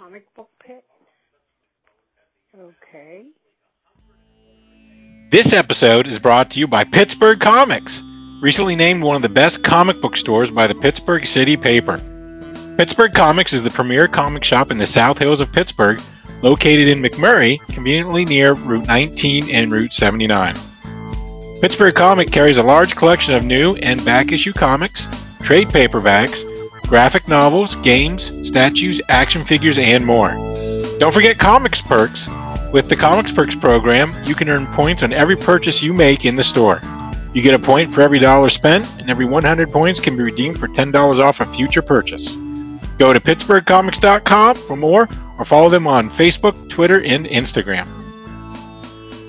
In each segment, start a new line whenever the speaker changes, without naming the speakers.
comic book pit? Okay.
This episode is brought to you by Pittsburgh Comics, recently named one of the best comic book stores by the Pittsburgh City Paper. Pittsburgh Comics is the premier comic shop in the South Hills of Pittsburgh, located in McMurray, conveniently near Route 19 and Route 79. Pittsburgh Comic carries a large collection of new and back issue comics, trade paperbacks, graphic novels, games, statues, action figures, and more. Don't forget Comics Perks. With the Comics Perks program, you can earn points on every purchase you make in the store. You get a point for every dollar spent, and every 100 points can be redeemed for $10 off a future purchase. Go to PittsburghComics.com for more, or follow them on Facebook, Twitter, and Instagram.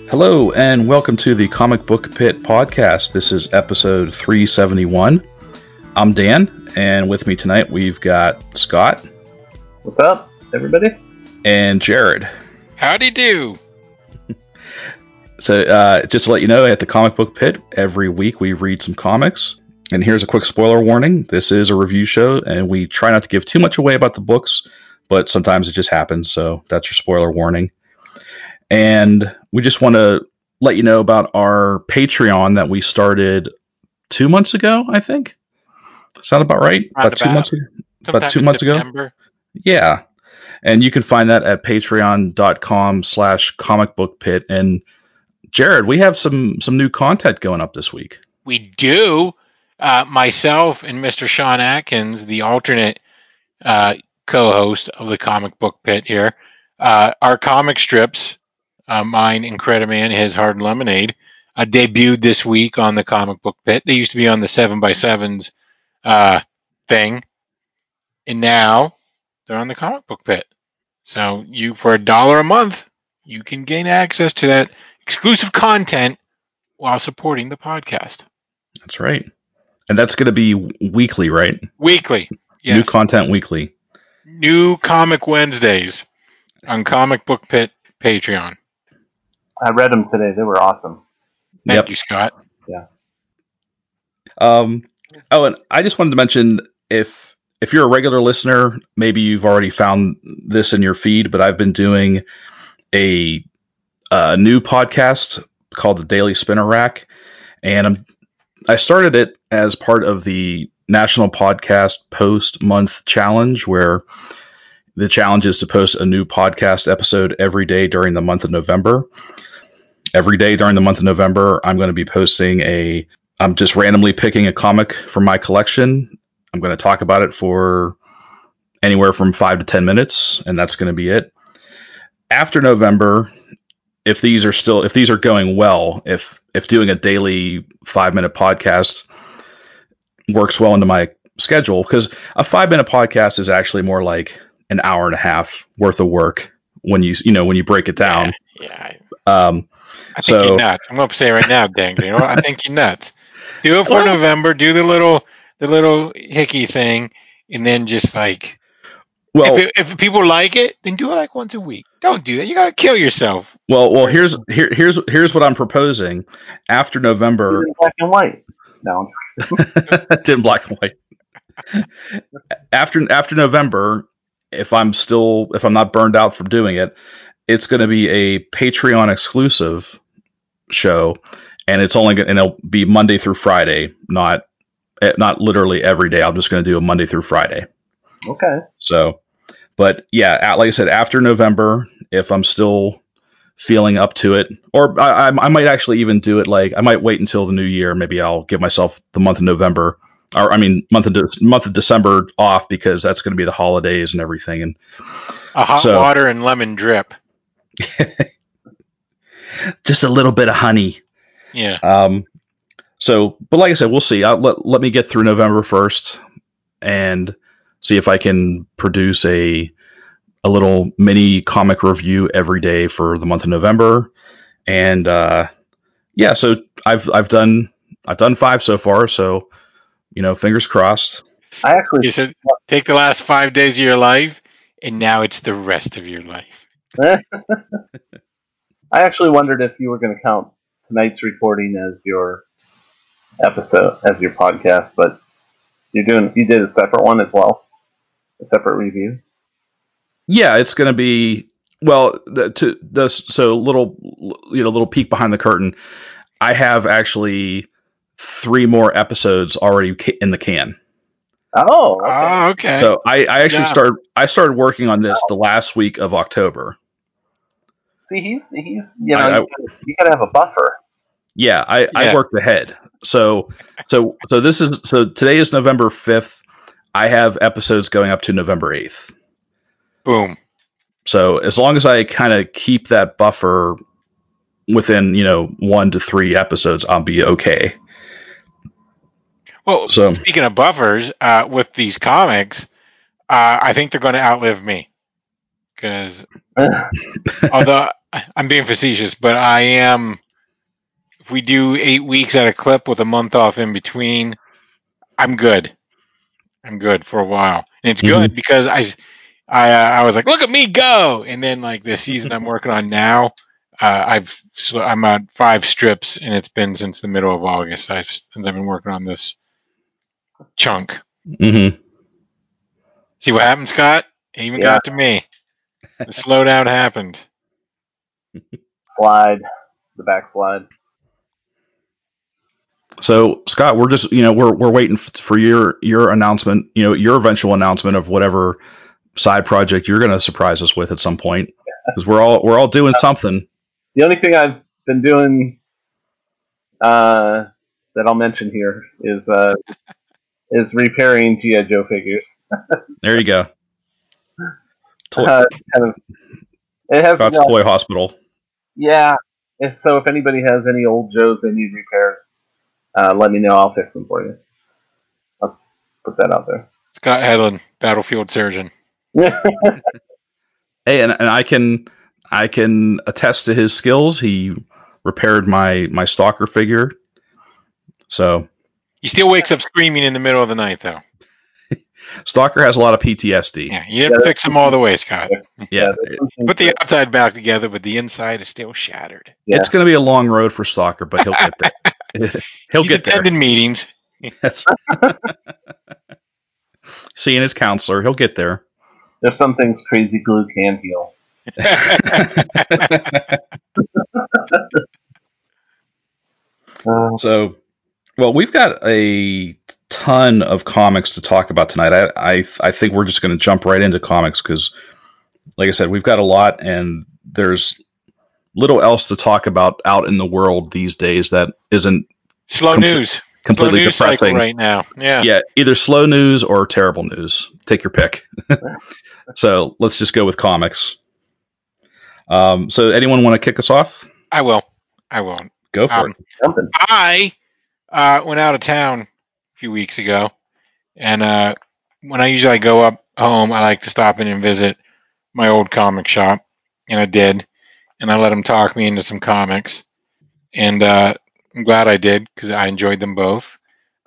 Hello, and welcome to the Comic Book Pit podcast. This is episode 371. I'm Dan, and with me tonight, we've got Scott.
What's up, everybody?
And Jared.
Howdy do.
so, uh, just to let you know, at the Comic Book Pit, every week we read some comics. And here's a quick spoiler warning this is a review show, and we try not to give too much away about the books, but sometimes it just happens. So, that's your spoiler warning. And we just want to let you know about our Patreon that we started two months ago, I think. Sound about right?
about
two months ago.
About
two months September. ago. Yeah, and you can find that at patreon.com slash comic book pit and jared we have some some new content going up this week
we do uh, myself and mr sean atkins the alternate uh, co-host of the comic book pit here uh, our comic strips uh, mine incrediman his hard lemonade uh, debuted this week on the comic book pit they used to be on the 7 by 7s uh, thing, and now they're on the comic book pit. So you, for a dollar a month, you can gain access to that exclusive content while supporting the podcast.
That's right, and that's going to be weekly, right?
Weekly,
yes. New content weekly.
New comic Wednesdays on Comic Book Pit Patreon.
I read them today; they were awesome.
Thank yep. you, Scott.
Yeah.
Um, Oh, and I just wanted to mention if if you're a regular listener, maybe you've already found this in your feed, but I've been doing a, a new podcast called the Daily Spinner Rack, and I'm, I started it as part of the National Podcast Post Month Challenge, where the challenge is to post a new podcast episode every day during the month of November. Every day during the month of November, I'm going to be posting a I'm just randomly picking a comic from my collection. I'm going to talk about it for anywhere from five to 10 minutes, and that's going to be it. After November, if these are still, if these are going well, if, if doing a daily five minute podcast works well into my schedule, because a five minute podcast is actually more like an hour and a half worth of work when you, you know, when you break it down.
Yeah. yeah. Um, I think so, you're nuts. I'm going to say right now, dang, you know, I think you're nuts. Do it for November. Do the little the little hickey thing, and then just like, well, if, it, if people like it, then do it like once a week. Don't do that. You gotta kill yourself.
Well, well, here's here, here's here's what I'm proposing. After November,
black and white. No,
did black and white. after after November, if I'm still if I'm not burned out from doing it, it's going to be a Patreon exclusive show and it's only and it'll be Monday through Friday, not eh, not literally every day. I'm just going to do a Monday through Friday.
Okay.
So, but yeah, like I said, after November, if I'm still feeling up to it, or I, I might actually even do it like I might wait until the new year. Maybe I'll give myself the month of November, or I mean month of De- month of December off because that's going to be the holidays and everything. And
a hot so, water and lemon drip.
just a little bit of honey.
Yeah.
Um, so, but like I said, we'll see. I'll, let let me get through November first and see if I can produce a a little mini comic review every day for the month of November. And uh, yeah, so I've I've done I've done five so far. So you know, fingers crossed.
I actually
you said take the last five days of your life, and now it's the rest of your life.
I actually wondered if you were going to count tonight's recording as your episode, as your podcast, but you're doing you did a separate one as well, a separate review.
Yeah, it's going to be well. The, to the so little you know little peek behind the curtain. I have actually three more episodes already in the can.
Oh, okay.
Oh, okay.
So I, I actually
Yeah.
started I started working on this the last week of October.
see, he's he's you know
I- I-
you, gotta, you gotta have a buffer.
Yeah, I,
Yeah.
I worked ahead. So so so this is so today is November fifth. I have episodes going up to November eighth.
Boom.
So as long as I kind of keep that buffer within you know one to three episodes, I'll be okay.
Well,
So-
speaking of buffers, uh, with these comics, uh, I think they're going to outlive me. Because although I'm being facetious, but I am. If we do eight weeks at a clip with a month off in between, I'm good. I'm good for a while, and it's good because I, uh, I was like, look at me go, and then like the season I'm working on now, uh, I've sl- I'm on five strips, and it's been since the middle of August. I've since I've been working on this chunk.
hmm
See what happened, Scott? It even
Yeah.
got to me. The slowdown happened.
slide, the backslide.
So Scott, we're just you know we're we're waiting for your your announcement. You know your eventual announcement of whatever side project you're going to surprise us with at some point because we're all we're all doing something.
The only thing I've been doing uh, that I'll mention here is uh, is repairing GI Joe figures.
There you go. Toy,
Uh, kind of it has
Scott's Toy Hospital.
yeah. If so, if anybody has any old Joes they need repaired, uh, let me know. I'll fix them for you. Let's put that out there.
Scott Hedlund, battlefield surgeon.
Hey, and, and I can I can attest to his skills. He repaired my my stalker figure. So
He still wakes up screaming in the middle of the night, though.
stalker has a lot of PTSD.
Yeah, you didn't
Yeah.
fix him all the way, Scott.
Yeah,
there's some
Put the outside back together, but the inside is still shattered.
yeah.
it's going to be a long road for stalker, but he'll get there. he'll
He's
get there.
attending meetings.
That's seeing his counselor. He'll get there.
If something's crazy glue can heal. Uh,
So, well, we've got a ton of comics to talk about tonight. I I, I think we're just going to jump right into comics because, like I said, we've got a lot, and there's little else to talk about out in the world these days that isn't
Slow
Com-
news. Slow
completely
news cycle
depressing.
right now. Yeah.
Yeah, either slow news or terrible news. Take your pick. so let's just go with comics. Um, so, anyone want to kick us off?
I will. I will.
Go for
Um,
it.
I uh, went out of town a few weeks ago, and uh, when I usually go up home, I like to stop in and visit my old comic shop, and I did, and I let him talk me into some comics, and uh, I'm glad I did because I enjoyed them both.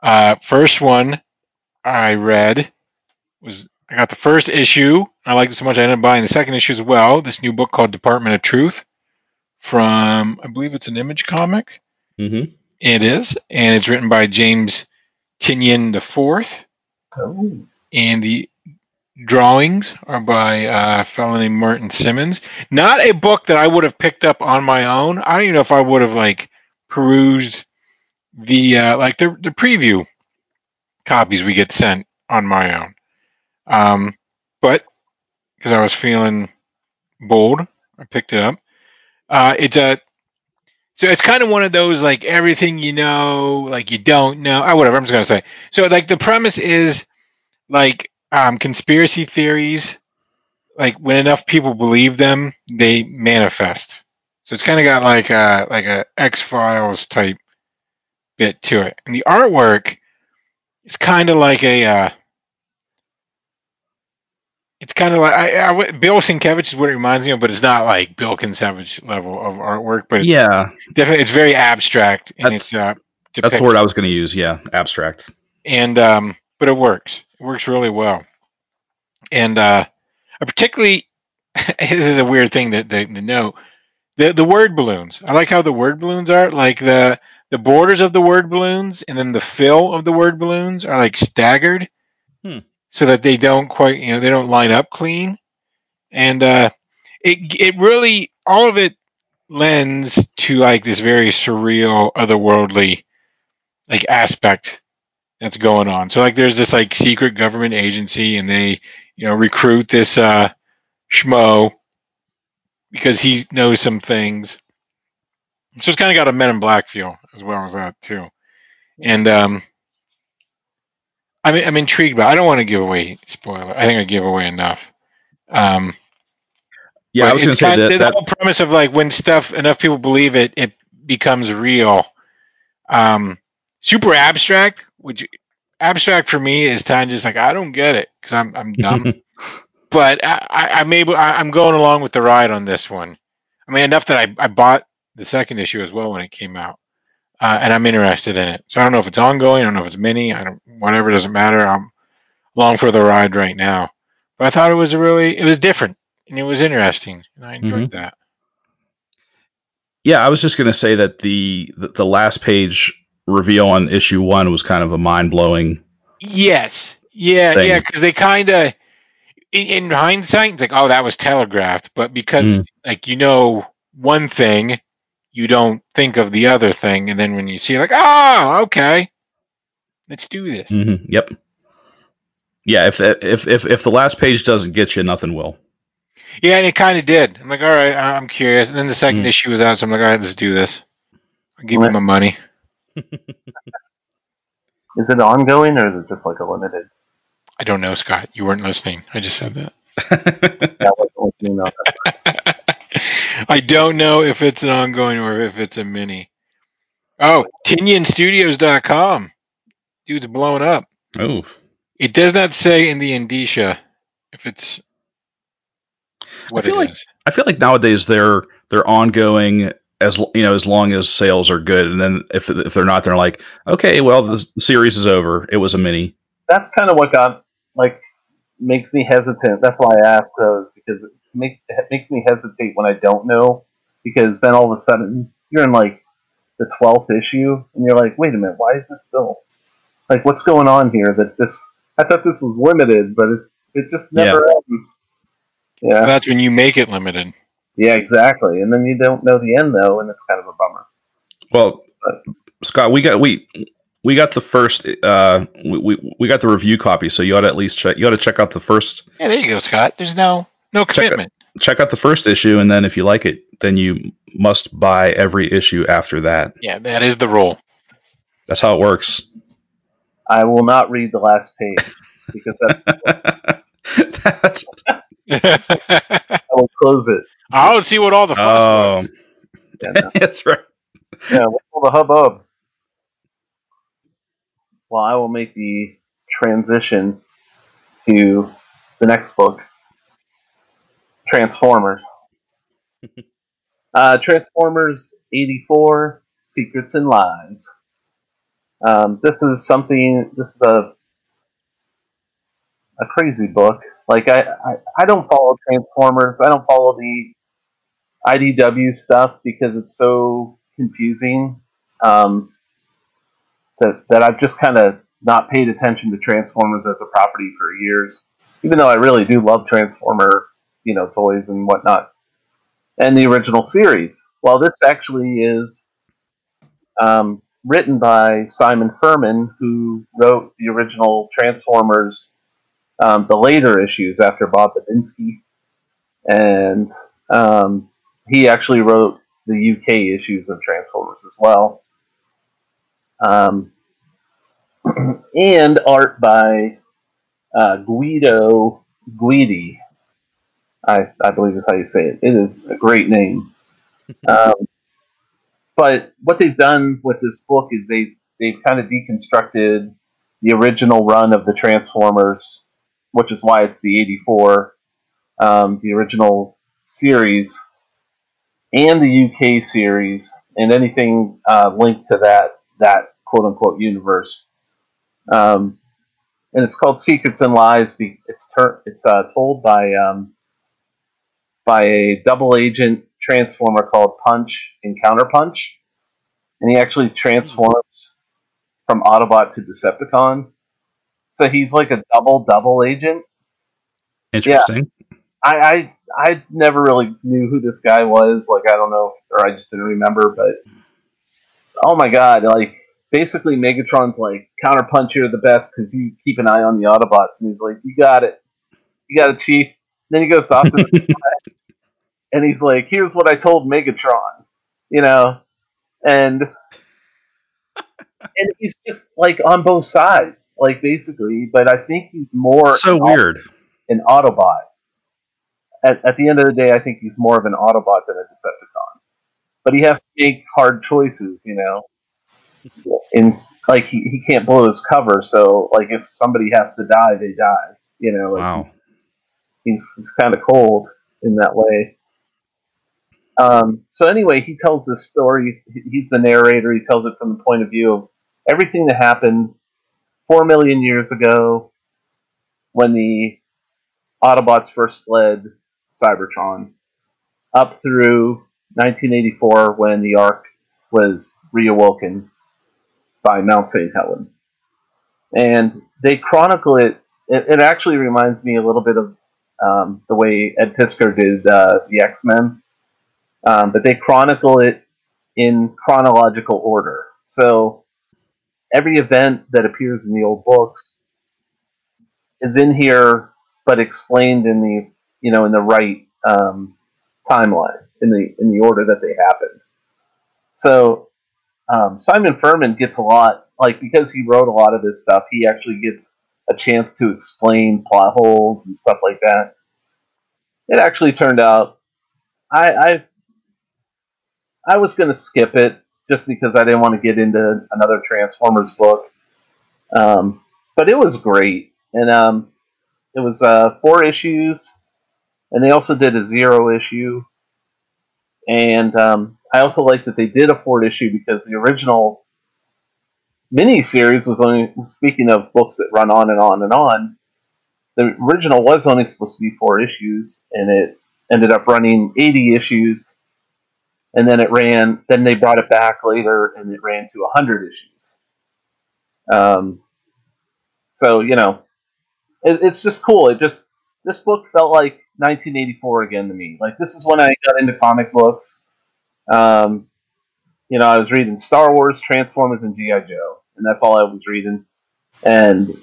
Uh, first one I read was I got the first issue. I liked it so much I ended up buying the second issue as well. This new book called Department of Truth from I believe it's an Image comic.
Mm-hmm.
It is, and it's written by James Tynion the Fourth,
Oh,
and the drawings are by uh, a fellow named Martin Simmonds. Not a book that I would have picked up on my own. I don't even know if I would have like perused the uh, like the the preview copies we get sent on my own. Um, but because I was feeling bold, I picked it up. Uh, it's a so it's kind of one of those like everything you know, like you don't know. Oh, whatever. I'm just gonna say. So like the premise is like um, conspiracy theories. Like when enough people believe them, they manifest. So it's kind of got like a like a X Files type bit to it, and the artwork is kind of like a. Uh, it's kind of like I, I, Bill Sienkiewicz is what it reminds me of, but it's not like Bill Sienkiewicz level of artwork. But it's
Yeah,
definitely it's very abstract and
That's-
it's uh
that's the word I was going to use. Yeah, abstract.
and um but it works. It works really well. And uh I particularly this is a weird thing that to, to know the the word balloons. I like how the word balloons are like the the borders of the word balloons and then the fill of the word balloons are like staggered
Hmm.
so that they don't quite you know they don't line up clean. And uh, it it really all of it lends to like this very surreal, otherworldly like aspect that's going on. So like there's this like secret government agency, and they you know recruit this uh, schmo because he knows some things. So it's kind of got a Men in Black feel as well as that too. And um, I'm I'm intrigued, but I don't want to give away spoiler. I think I give away enough. Um,
Yeah, I was going
it's
to say that,
the
that
whole premise of like when stuff enough people believe it, it becomes real. Um, super abstract, which abstract for me is time just like I don't get it because I'm I'm dumb. but I, I, I'm able. I, I'm going along with the ride on this one. I mean, enough that I, I bought the second issue as well when it came out, uh, and I'm interested in it. So I don't know if it's ongoing. I don't know if it's mini. I don't. Whatever doesn't matter. I'm along for the ride right now. But I thought it was a really. It was different and it was interesting, and I enjoyed that.
yeah, I was just going to say that the, the the last page reveal on issue one was kind of a mind blowing.
Yes. Yeah.
Thing.
Yeah. Because they kind of, in, in hindsight, it's like, oh, that was telegraphed. But because
Mm.
like you know one thing, you don't think of the other thing, and then when you see, it, like, oh, okay, let's do this.
hmm Yep. Yeah, if if if if the last page doesn't get you, nothing will.
Yeah, and it kind of did. I'm like, all right, I- I'm curious. And then the second
Mm.
issue was out, so I'm like, all right, let's do this. I'll give
Right.
you my money.
Is it ongoing or is it just like a limited?
I don't know, Scott. You weren't listening. I just said that.
I wasn't listening on that.
I don't know if it's an ongoing or if it's a mini. Oh, TinionStudios.com. Dude's blowing up.
oh,
It does not say in the indicia if it's what
I feel
it
like-
is.
I feel like nowadays they're they're ongoing as you know as long as sales are good, and then if if they're not, they're like, okay, well the series is over. It was a mini.
That's kind of what got like makes me hesitant. That's why I ask those because it makes it makes me hesitate when I don't know because then all of a sudden you're in like the twelfth issue and you're like, wait a minute, why is this still like what's going on here? That this I thought this was limited, but it's it just never ends. Yeah,
That's when you make it limited.
Yeah, exactly. And then you don't know the end though, and it's kind of a bummer.
Well, Scott, we got we we got the first uh we, we we got the review copy, so you ought to at least check you ought to check out the first
Yeah, there you go, Scott. There's no no
Check it.
commitment.
check out the first issue, and then if you like it, then you must buy every issue after that.
Yeah, that is the rule.
That's how it works.
I will not read the last page because that's
That's
I will close it.
I'll see what all the fuss
oh,
was.
Yeah, no.
that's right.
Yeah, what's all the hubbub? Well, I will make the transition to the next book, Transformers. uh, Transformers 84 Secrets and Lies. Um, this is something, this is a, a crazy book. Like, I, I, I don't follow Transformers, I don't follow the IDW stuff because it's so confusing um, that that I've just kind of not paid attention to Transformers as a property for years, even though I really do love Transformer, you know, toys and whatnot, and the original series. Well, this actually is um, written by Simon Furman, who wrote the original Transformers, um, the later issues after Bob Budiansky, and um, he actually wrote the UK issues of Transformers as well. Um, and art by uh, Guido Guidi. I, I believe is how you say it. It is a great name. um, but what they've done with this book is they've, they've kind of deconstructed the original run of the Transformers, which is why it's the 84, um, the original series, and the UK series, and anything uh, linked to that that quote unquote universe. Um, and it's called Secrets and Lies. It's ter- it's uh, told by um, by a double agent transformer called Punch and Counterpunch, and he actually transforms from Autobot to Decepticon. So he's like a double double agent.
Interesting.
I, I I never really knew who this guy was. Like I don't know, or I just didn't remember. But oh my god, like basically Megatron's like counterpunch, you're the best because you keep an eye on the Autobots, and he's like, you got it, you got it, Chief. then he goes to Optimus and he's like, here's what I told Megatron, you know, and and he's just like on both sides, like basically. But I think he's more
so
an
weird.
an Autobot. At, at the end of the day, I think he's more of an Autobot than a Decepticon. But he has to make hard choices, you know. And like he, he can't blow his cover, so like if somebody has to die, they die. You know, like
Wow.
he's he's kind of cold in that way. Um, so anyway, he tells this story. He's the narrator. He tells it from the point of view of everything that happened four million years ago when the Autobots first fled Cybertron, up through 1984 when the Ark was reawoken by Mount St. Helen. And they chronicle it. It, it actually reminds me a little bit of um, the way Ed Piskor did uh, the X Men, um, but they chronicle it in chronological order. So every event that appears in the old books is in here, but explained in the you know in the right um, timeline in the in the order that they happened. So um, Simon Furman gets a lot like because he wrote a lot of this stuff. He actually gets a chance to explain plot holes and stuff like that. It actually turned out I I, I was going to skip it just because I didn't want to get into another Transformers book. Um, but it was great, and um, it was uh, four issues, and they also did a zero issue. And um, I also like that they did a four issue because the original mini series was only speaking of books that run on and on and on. The original was only supposed to be four issues, and it ended up running eighty issues, and then it ran. Then they brought it back later, and it ran to hundred issues. Um, so you know, it, it's just cool. It just this book felt like 1984 again to me. Like this is when I got into comic books. Um, you know, I was reading Star Wars, Transformers, and GI Joe, and that's all I was reading. And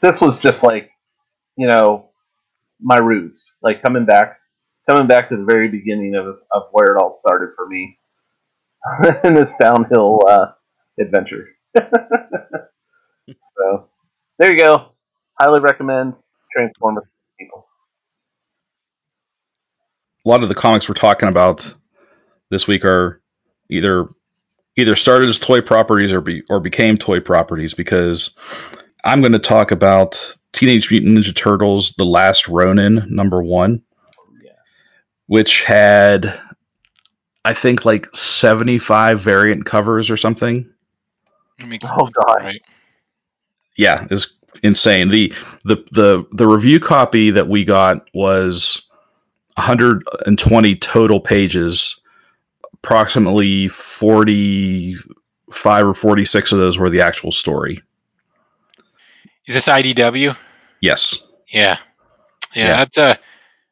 this was just like, you know, my roots, like coming back, coming back to the very beginning of of where it all started for me in this downhill uh, adventure. so there you go. Highly recommend Transformers people.
A lot of the comics we're talking about this week are either either started as toy properties or be, or became toy properties because I'm going to talk about Teenage Mutant Ninja Turtles: The Last Ronin number 1
Yeah.
Which had I think like 75 variant covers or something.
Makes
Oh, God.
Right.
Yeah, is insane. The the the the review copy that we got was 120 total pages. Approximately 45 or 46 of those were the actual story.
Is this IDW?
Yes.
Yeah. Yeah,
Yeah.
that's a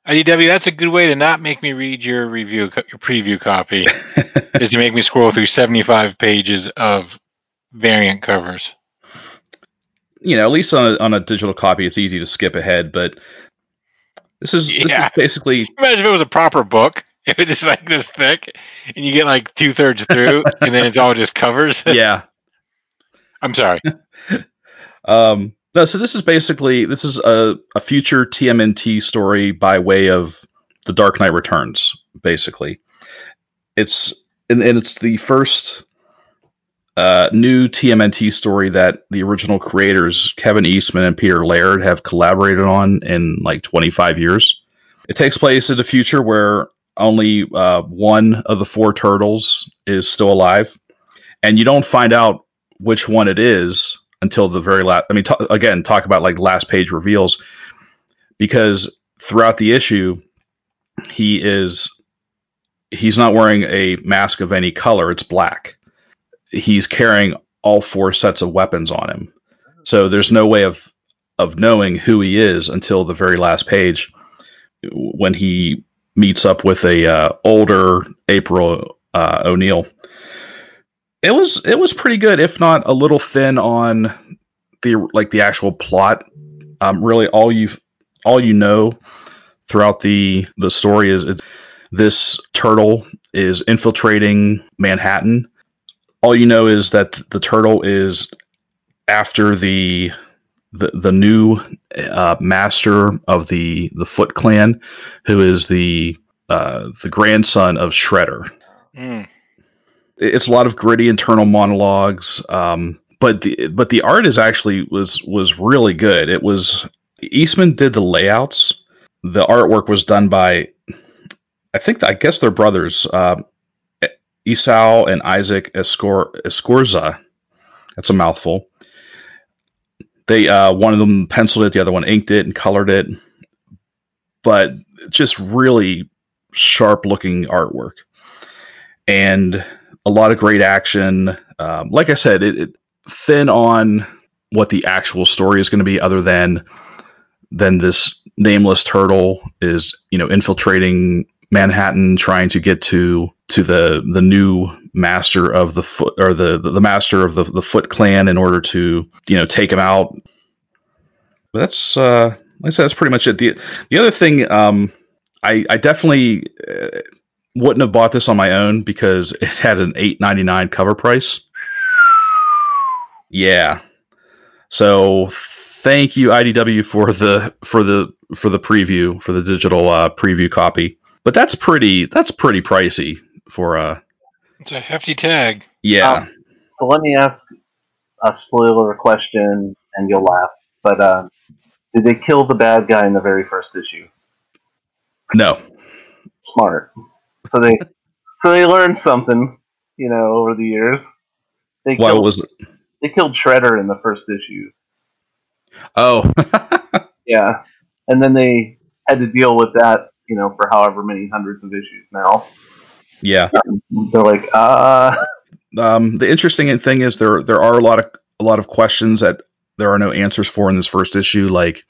IDW. That's a good way to not make me read your review, your preview copy, is to make me scroll through seventy-five pages of variant covers.
you know, at least on a, on a digital copy, it's easy to skip ahead. But this is, this is basically
Imagine if it was a proper book. It was just like this thick, and you get like two thirds through, and then it's all just covers.
yeah.
I'm sorry.
Um, no, so this is basically this is a, a future TMNT story by way of the Dark Knight Returns. Basically, it's and, and it's the first uh, new TMNT story that the original creators Kevin Eastman and Peter Laird have collaborated on in like 25 years. It takes place in the future where only uh, one of the four turtles is still alive, and you don't find out which one it is until the very last. I mean, ta again, talk about like last page reveals, because throughout the issue, he is he's not wearing a mask of any color; it's black. He's carrying all four sets of weapons on him, so there's no way of of knowing who he is until the very last page, when he meets up with a uh, older April uh, O'Neil. It was it was pretty good, if not a little thin on the like the actual plot. Um, really, all you all you know throughout the the story is this turtle is infiltrating Manhattan. All you know is that the turtle is after the the, the new uh, master of the the Foot Clan, who is the uh, the grandson of Shredder.
Mm.
It's a lot of gritty internal monologues, um, but the but the art is actually was was really good. It was Eastman did the layouts. The artwork was done by, I think I guess they're brothers, uh, Esau and Isaac Escor- Escorza. That's a mouthful they uh, one of them penciled it, the other one inked it and colored it, but just really sharp looking artwork and a lot of great action. Um, like I said, it, it thin on what the actual story is going to be, other than than this nameless turtle is you know infiltrating Manhattan, trying to get to to the the new master of the foot or the the master of the the Foot Clan in order to you know take him out. But that's uh, like I said, that's pretty much it. the The other thing, um, I I definitely uh, wouldn't have bought this on my own because it had an eight ninety nine cover price. Yeah, so thank you IDW for the for the for the preview for the digital uh, preview copy. But that's pretty that's pretty pricey for a. Uh,
it's a hefty tag.
Yeah.
Um, so let me ask a spoiler question, and you'll laugh. But uh, did they kill the bad guy in the very first issue?
No.
Smart. So they so they learned something, you know, over the years. They
Why
killed,
was it?
They killed Shredder in the first issue.
Oh.
yeah, and then they had to deal with that, you know, for however many hundreds of issues now.
Yeah.
They're like, uh
um, the interesting thing is there there are a lot of a lot of questions that there are no answers for in this first issue, like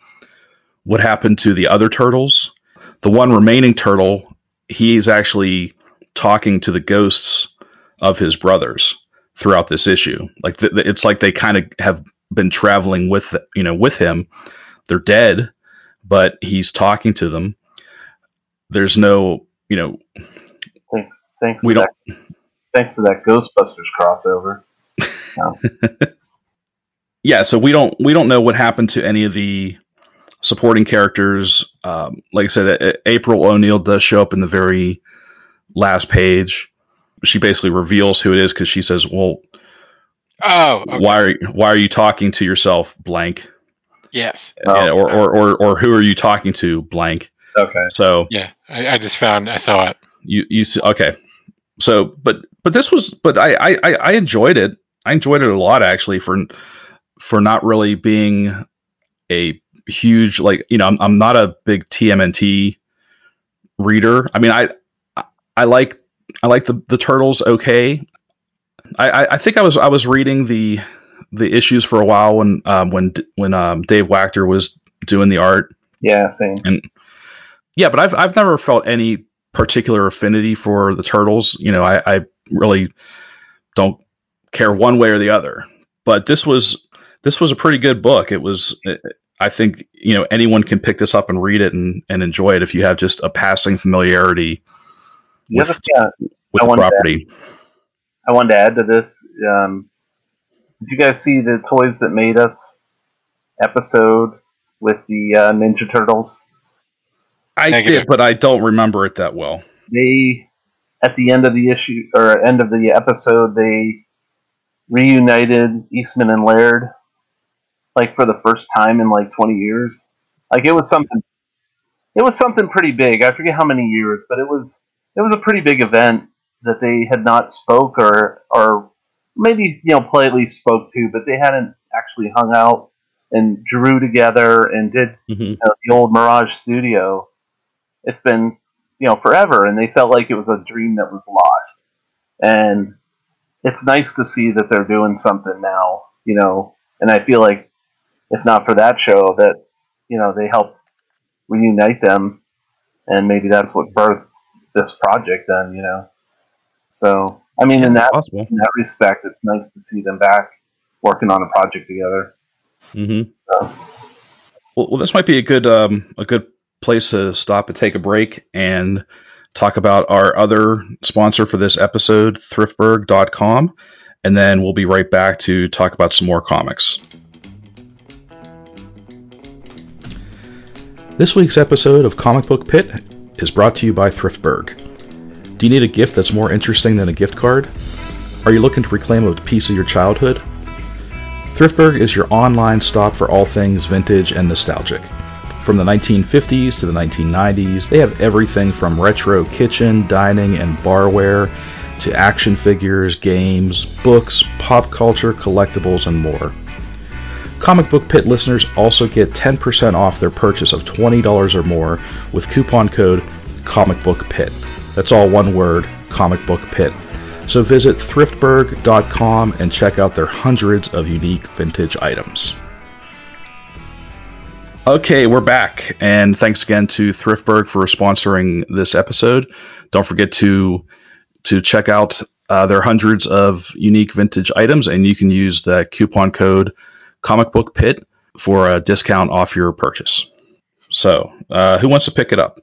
what happened to the other turtles. The one remaining turtle, he's actually talking to the ghosts of his brothers throughout this issue. Like th- it's like they kind of have been traveling with you know with him. They're dead, but he's talking to them. There's no you know
Thanks.
We
don't. That, thanks to that Ghostbusters crossover.
No. yeah, so we don't we don't know what happened to any of the supporting characters. Um, like I said, April O'Neil does show up in the very last page. She basically reveals who it is because she says, "Well,
oh, okay.
why are why are you talking to yourself, blank?"
Yes.
Yeah, or, or, or or who are you talking to, blank?
Okay.
So
yeah, I, I just found I saw it.
You you see, okay so but but this was but I, I I enjoyed it. I enjoyed it a lot actually for for not really being a huge like you know I'm, I'm not a big TMNT reader. I mean I I like I like the the turtles okay. I, I think I was I was reading the the issues for a while when um, when when um, Dave Wachter was doing the art.
Yeah, same.
And yeah, but I've I've never felt any particular affinity for the turtles. You know, I, I really don't care one way or the other. But this was this was a pretty good book. It was. I think you know anyone can pick this up and read it and, and enjoy it if you have just a passing familiarity with, yeah, with I the property.
Add, I wanted to add to this. Um, did you guys see the Toys That Made Us episode with the uh, Ninja Turtles?
I Negative. did, but I don't remember it that well.
They, at the end of the issue or end of the episode, they reunited Eastman and Laird, like for the first time in like 20 years. Like it was something. It was something pretty big. I forget how many years, but it was it was a pretty big event that they had not spoke or or maybe you know politely spoke to, but they hadn't actually hung out and drew together and did mm-hmm. you know, the old Mirage Studio it's been you know forever, and they felt like it was a dream that was lost. And it's nice to see that they're doing something now, you know. And I feel like if not for that show, that you know they helped reunite them. and maybe that's what birthed this project. Then you know, so I mean, in that
possible.
in that respect, it's nice to see them back working on a project together.
Mm-hmm.
So,
Well, well, this might be a good um, a good place to stop and take a break and talk about our other sponsor for this episode, thriftberg.com, and then we'll be right back to talk about some more comics. This week's episode of Comic Book Pit is brought to you by Thriftberg. Do you need a gift that's more interesting than a gift card? Are you looking to reclaim a piece of your childhood? Thriftberg is your online stop for all things vintage and nostalgic. From the 1950s to the 1990s, they have everything from retro kitchen, dining, and barware to action figures, games, books, pop culture, collectibles, and more. Comic Book Pit listeners also get 10% off their purchase of $20 or more with coupon code ComicBookPit. That's all one word, Comic Book Pit. So visit thriftberg.com and check out their hundreds of unique vintage items. Okay, we're back, and thanks again to Thriftberg for sponsoring this episode. Don't forget to to check out uh, their hundreds of unique vintage items, and you can use the coupon code Comic Book Pit for a discount off your purchase. So, uh, who wants to pick it up?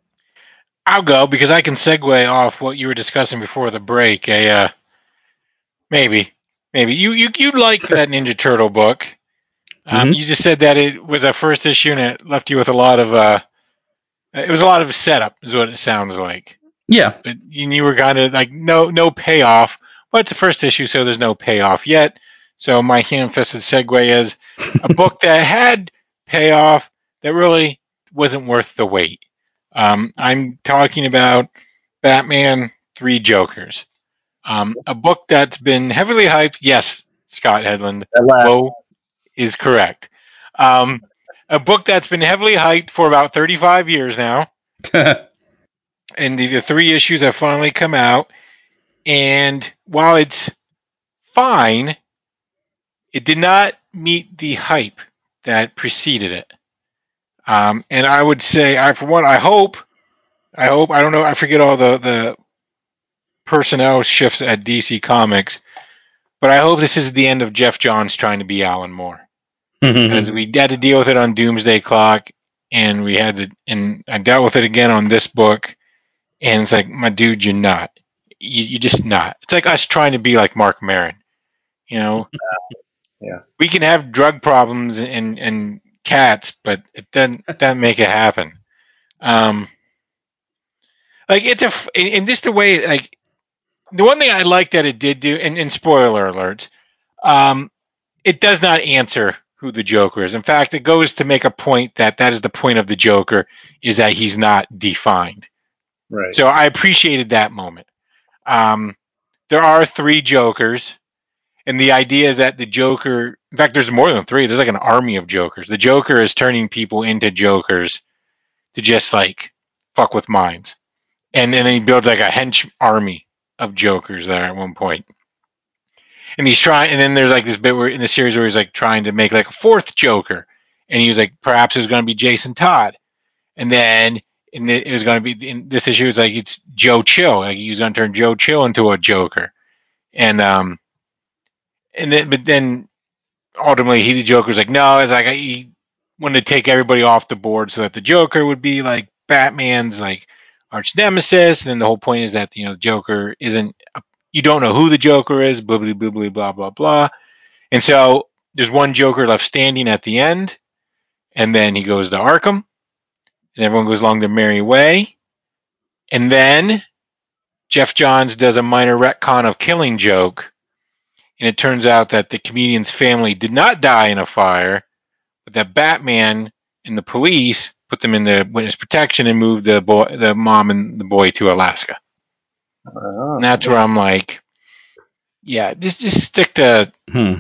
I'll go because I can segue off what you were discussing before the break. A uh, maybe, maybe you you you liked that Ninja Turtle book. Um,
Mhm.
You just said that it was a first issue and it left you with a lot of uh, it was a lot of setup, is what it sounds like.
Yeah,
But you, you were kind of like no no payoff. Well, it's a first issue, so there's no payoff yet. So my ham-fisted segue is a book that had payoff that really wasn't worth the wait. Um, I'm talking about Batman Three Jokers, um, a book that's been heavily hyped. Yes, Scott Headland,
that
is correct. Um, a book that's been heavily hyped for about 35 years now and the, the three issues have finally come out. And while it's fine, it did not meet the hype that preceded it. Um, and I would say, I for one, I hope, I hope, I don't know, I forget all the the personnel shifts at DC Comics, but I hope this is the end of Geoff Johns trying to be Alan Moore because we had to deal with it on Doomsday Clock, and we had to, and I dealt with it again on this book, and it's like, my dude, you're not, you, you're just not. It's like us trying to be like Marc Maron, you know.
Yeah.
We can have drug problems and and cats, but it doesn't doesn't make it happen. Um, like it's a and, just the way like the one thing I like that it did do, and, and spoiler alerts, um, it does not answer who the Joker is. In fact, it goes to make a point that that is the point of the Joker is that he's not defined.
right.
So I appreciated that moment. Um, there are three Jokers, and the idea is that the Joker, in fact, there's more than three. There's like an army of Jokers. The Joker is turning people into Jokers to just like fuck with minds, and, then he builds like a hench army of Jokers there at one point. And he's trying, and then there's like this bit where in the series where he's like trying to make like a fourth Joker, and he was like, perhaps it was going to be Jason Todd, and then and it was going to be in this issue was like it's Joe Chill, like he was going to turn Joe Chill into a Joker, and um, and then but then ultimately he the Joker's like no, it's like he wanted to take everybody off the board so that the Joker would be like Batman's like arch nemesis, and then the whole point is that you know the Joker isn't you don't know who the Joker is, blah blah blah blah blah blah. And so there's one Joker left standing at the end, and then he goes to Arkham, and everyone goes along their merry way, and then Jeff Johns does a minor retcon of Killing Joke, and it turns out that the comedian's family did not die in a fire, but that Batman and the police put them in the witness protection and moved the boy, the mom and the boy to Alaska.
Oh,
And that's where I'm like, yeah, just just stick to
Hmm.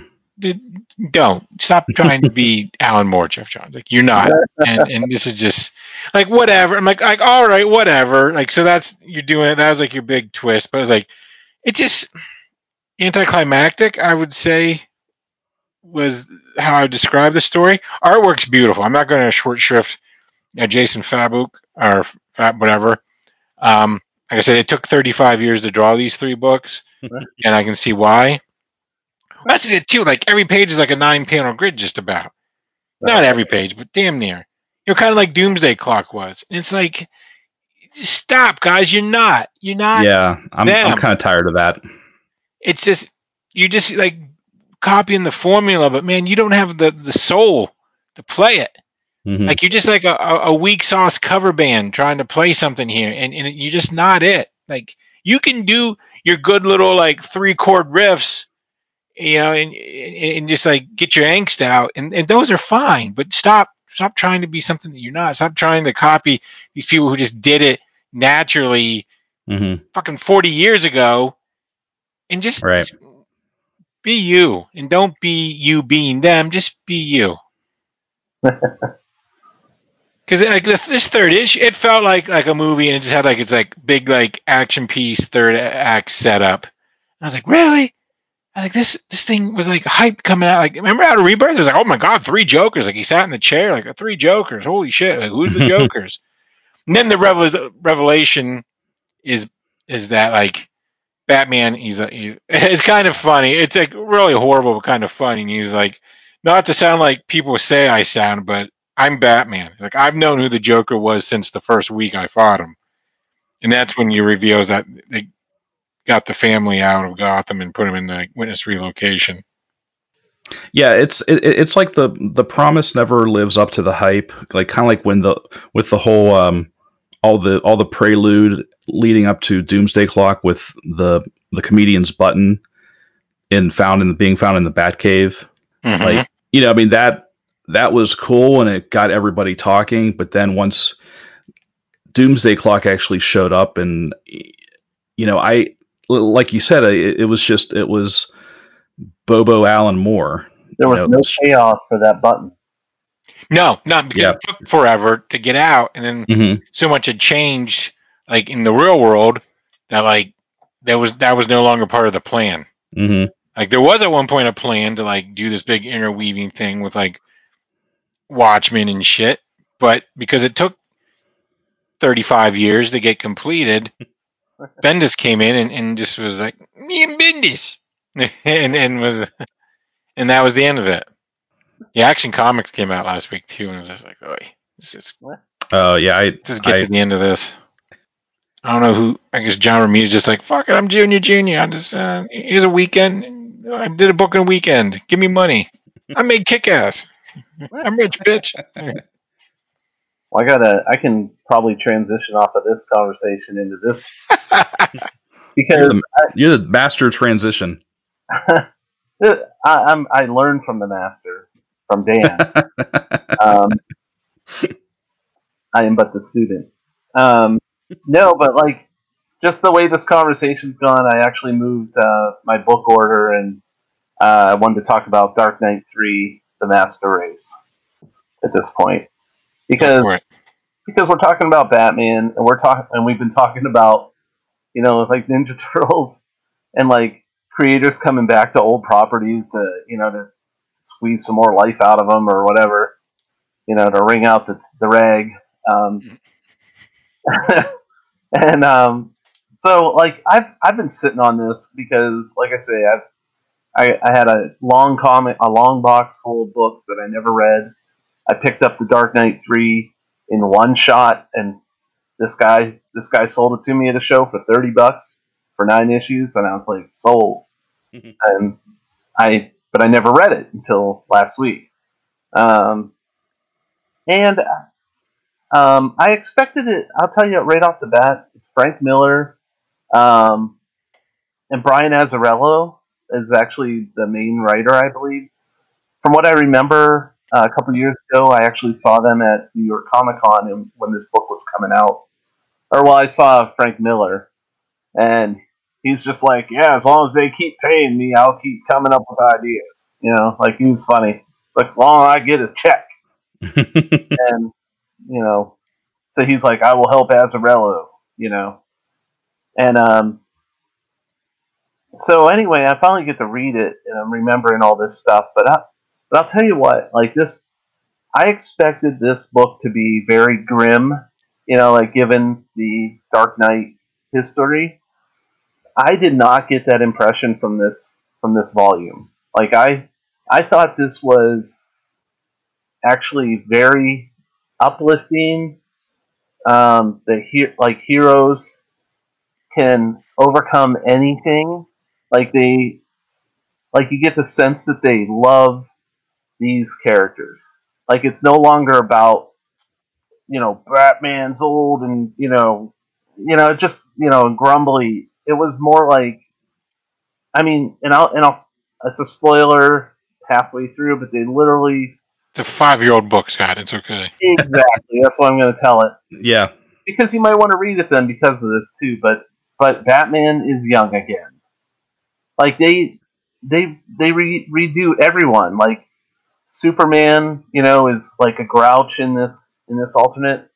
don't stop trying to be Alan Moore, Geoff Johns. Like you're not, and and this is just like whatever. I'm like like all right, whatever. Like so that's you're doing it. That was like your big twist, but it was like it just anticlimactic. I would say was how I describe the story. Artwork's beautiful. I'm not going to short shrift uh, Jason Fabok or fat whatever. Um, like I said, it took 35 years to draw these three books, and I can see why. That's it too. Like every page is like a nine-panel grid, just about. Not every page, but damn near. You know, kind of like Doomsday Clock was. And it's like, stop, guys. You're not. You're not.
Yeah, I'm, I'm kind of tired of that.
It's just you just like copying the formula, but man, you don't have the the soul to play it.
Mhm.
Like you're just like a, a weak sauce cover band trying to play something here, and, and you're just not it. Like you can do your good little like three chord riffs, you know, and, and just like get your angst out, and, and those are fine. But stop stop trying to be something that you're not. Stop trying to copy these people who just did it naturally
Mhm.
fucking 40 years ago, and just,
Right.
just be you, and don't be you being them. Just be you. Because like this, this third issue, it felt like like a movie, and it just had like it's like big like action piece third act setup. I was like, really? I was like this this thing was like hype coming out. Like remember out of Rebirth? It was like, oh my god, three Jokers! Like he sat in the chair, like three Jokers. Holy shit! Like who's the Jokers? and then the revel- revelation is is that like Batman? He's a, he's it's kind of funny. It's like really horrible, but kind of funny. And he's like, not to sound like people say I sound, but I'm Batman. Like I've known who the Joker was since the first week I fought him, and that's when you reveals that they got the family out of Gotham and put him in the witness relocation.
Yeah, it's it, it's like the the promise never lives up to the hype. Like kind of like when the with the whole um all the all the prelude leading up to Doomsday Clock with the the comedian's button in found in being found in the Batcave.
Mhm.
Like you know, I mean that that was cool and it got everybody talking. But then once Doomsday Clock actually showed up, and you know, I like you said, it, it was just it was Bobo Alan Moore.
There was
know,
no payoff for that button.
No, not because
Yeah.
it took forever to get out, and then
Mhm.
so much had changed, like in the real world, that like that was that was no longer part of the plan.
Mhm.
Like there was at one point a plan to like do this big interweaving thing with like Watchmen and shit, but because it took 35 years to get completed, Bendis came in and, and just was like me and Bendis, and and was and that was the end of it. The Action Comics came out last week too, and I was just like, oh, this is
Oh yeah, I,
just get
I
to the end of this. I don't know who. I guess John Romita just like fuck it. I'm Junior Junior. I just uh, here's a weekend. I did a book in a weekend. Give me money. I made kick ass. I'm rich, bitch.
Well, I gotta. I can probably transition off of this conversation into this
you're
because
the, you're the master transition.
I, I'm. I learned from the master, from Dan. um, I am but the student. Um, no, but like just the way this conversation's gone, I actually moved uh, my book order, and uh, I wanted to talk about Dark Knight Three: The Master Race at this point because because we're talking about Batman, and we're talking, and we've been talking about, you know, like Ninja Turtles, and like creators coming back to old properties to, you know, to squeeze some more life out of them or whatever, you know, to wring out the the rag. Um, and um, so, like, I've I've been sitting on this because, like I say, I've I, I had a long comic, a long box full of books that I never read. I picked up the Dark Knight three in one shot, and this guy this guy sold it to me at a show for thirty bucks for nine issues, and I was like sold. And I but I never read it until last week. Um, and um, I expected it. I'll tell you right off the bat. It's Frank Miller, um, and Brian Azzarello is actually the main writer, I believe. From what I remember, uh, a couple years ago, I actually saw them at New York Comic Con when this book was coming out. Or well, I saw Frank Miller, and he's just like, "Yeah, as long as they keep paying me, I'll keep coming up with ideas." You know, like he's funny. Like, long as I get a check, and you know, so he's like, "I will help Azzarello," you know, and um, so anyway, I finally get to read it, and I'm remembering all this stuff. But I, but I'll tell you what, like this, I expected this book to be very grim You know, like given the Dark Knight history, I did not get that impression from this from this volume. Like I I thought this was actually very uplifting. Um, the he- like heroes can overcome anything. Like they like you get the sense that they love these characters. Like it's no longer about you know Batman's old and you know you know just you know grumbly. It was more like I mean, and I'll and I'll it's a spoiler halfway through, but they literally
The five-year-old book, Scott. It's okay.
exactly that's why I'm going to tell it
Yeah.
because you might want to read it then because of this too. But but Batman is young again. Like they they they re- redo everyone. Like Superman, you know, is like a grouch in this in this alternate.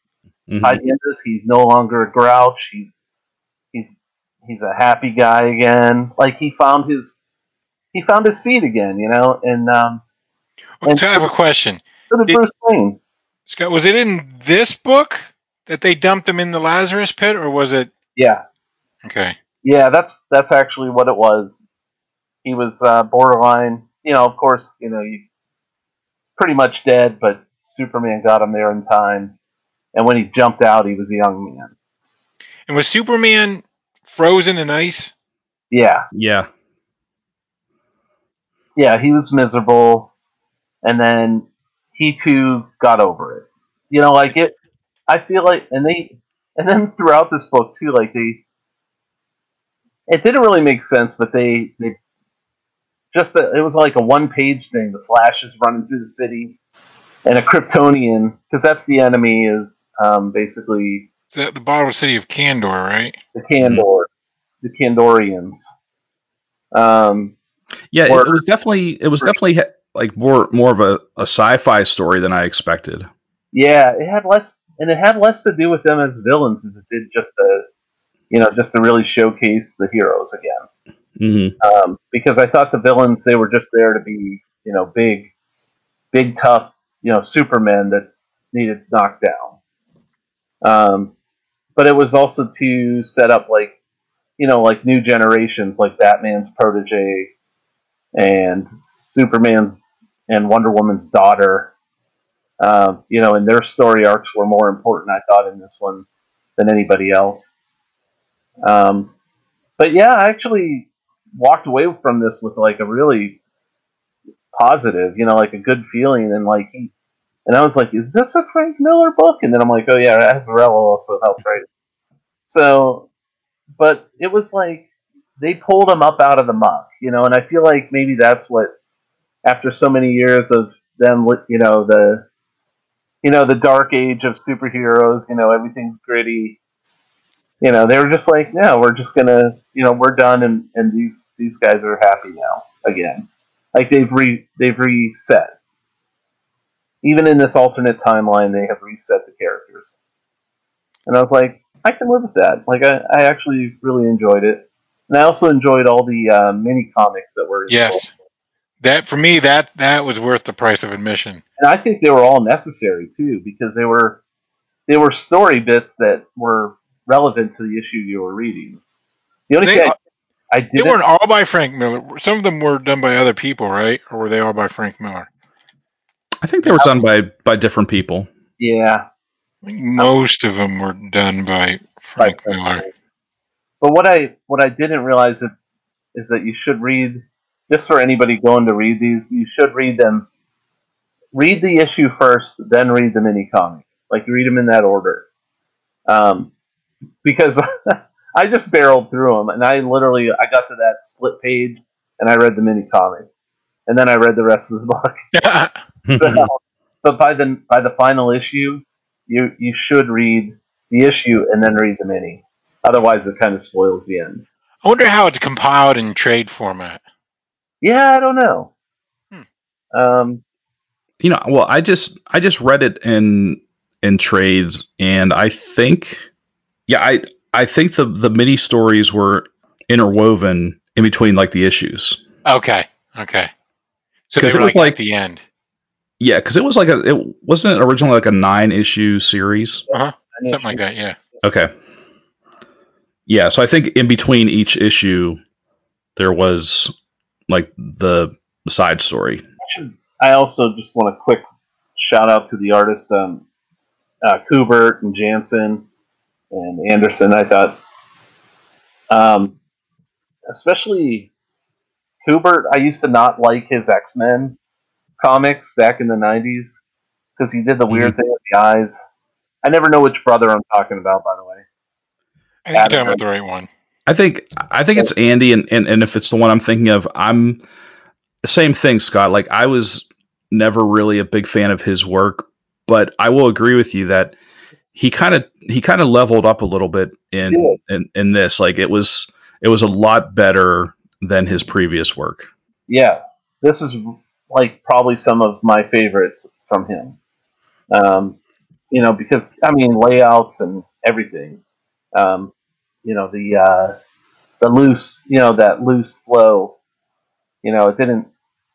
Mhm.
By the end of this, he's no longer a grouch. He's he's he's a happy guy again. Like he found his he found his feet again, you know. And um,
Well, so I have a question.
so did
Did-
Bruce Wayne.
Scott, was it in this book that they dumped him in the Lazarus pit, or was it?
Yeah,
Okay.
yeah, that's that's actually what it was. He was uh, borderline. You know, of course, you know, you pretty much dead, but Superman got him there in time. And when he jumped out, he was a young man.
And was Superman frozen in ice?
Yeah,
Yeah.
yeah, he was miserable, and then he too got over it. You know, like it. I feel like, and they, and then throughout this book too, like they, it didn't really make sense, but they, they, just that it was like a one-page thing. The Flash is running through the city, and a Kryptonian, because that's the enemy, is um, basically
The, the bottled city of Kandor, right?
the Kandor, the Kandorians. Um,
Yeah, it,
Or-
it was definitely it was definitely like more more of a, a sci-fi story than I expected.
Yeah, it had less, and it had less to do with them as villains as it did just to, you know, just to really showcase the heroes again.
hmm
Um, because I thought the villains they were just there to be, you know, big, big tough, you know, Supermen that needed knocked down. Um, but it was also to set up like, you know, like new generations, like Batman's protege, and Superman's and Wonder Woman's daughter. Um, you know, and their story arcs were more important, I thought, in this one than anybody else. Um, but yeah, I actually walked away from this with like a really positive, you know, like a good feeling, and like he, and I was like, is this a Frank Miller book? And then I'm like, oh yeah, Azzarello also helped write it. So, but it was like they pulled him up out of the muck, you know, and I feel like maybe that's what, after so many years of them, you know, the, you know, the dark age of superheroes, you know, everything's gritty. You know, they were just like, no, we're just gonna, you know, we're done, and, and these these guys are happy now again. Like they've re they've reset. Even in this alternate timeline, they have reset the characters. And I was like, I can live with that. Like I, I actually really enjoyed it, and I also enjoyed all the uh, mini comics that were.
Yes. That for me, that that was worth the price of admission.
and I think they were all necessary too because they were they were story bits that were relevant to the issue you were reading. The only
They,
thing I, I didn't
weren't all by Frank Miller. Some of them were done by other people, right? Or were they all by Frank Miller?
I think they were done by by different people.
yeah
most of them were done by Frank
Right.
Miller.
But what I what I didn't realize is, is that you should read just for anybody going to read these, you should read them. Read the issue first, then read the mini comic. Like read them in that order. Um, because I just barreled through them, and I literally I got to that split page, and I read the mini comic, and then I read the rest of the book. So, but by the by the final issue, you you should read the issue and then read the mini. Otherwise, it kind of spoils the end.
I wonder how it's compiled in trade format.
Yeah, I don't know.
Hmm.
Um,
you know, well, I just I just read it in in trades, and I think, yeah, I I think the the mini stories were interwoven in between like the issues.
Okay, okay. So they
'Cause
were
it was
like,
like-
at the end.
Yeah, because it was like a it wasn't it originally like a nine issue series,
Uh-huh. something like that. Yeah.
Okay. Yeah, so I think in between each issue, there was like the side story.
I also just want a quick shout out to the artist, um, uh, Kubert and Janson and Anderson. I thought, um, especially Kubert, I used to not like his X Men comics back in the '90s because he did the weird mm-hmm. thing with the eyes. I never know which brother I'm talking about, by the way.
I think you're talking about the right one.
I think I think it's Andy, and, and, and if it's the one I'm thinking of, I'm same thing, Scott. Like I was never really a big fan of his work, but I will agree with you that he kind of he kind of leveled up a little bit in, in in this. Like it was it was a lot better than his previous work.
Yeah, this is like probably some of my favorites from him. Um, you know, because I mean layouts and everything. Um, you know the uh, the loose, you know that loose flow. You know, it didn't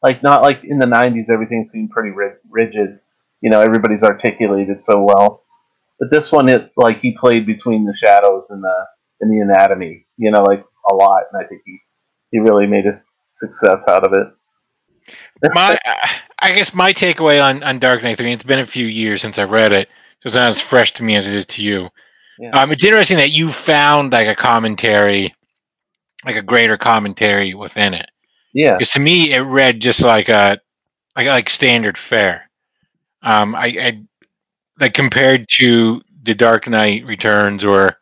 like not like in the '90s. Everything seemed pretty rigid. You know, everybody's articulated so well. But this one, it like he played between the shadows and the and the anatomy. You know, like a lot, and I think he he really made a success out of it.
my, I guess my takeaway on, on Dark Knight Three. It's been a few years since I read it, so it's not as fresh to me as it is to you.
Yeah.
Um, it's interesting that you found like a commentary, like a greater commentary within it.
yeah,
Because to me, it read just like a like like standard fare. Um, I, I like compared to the Dark Knight Returns or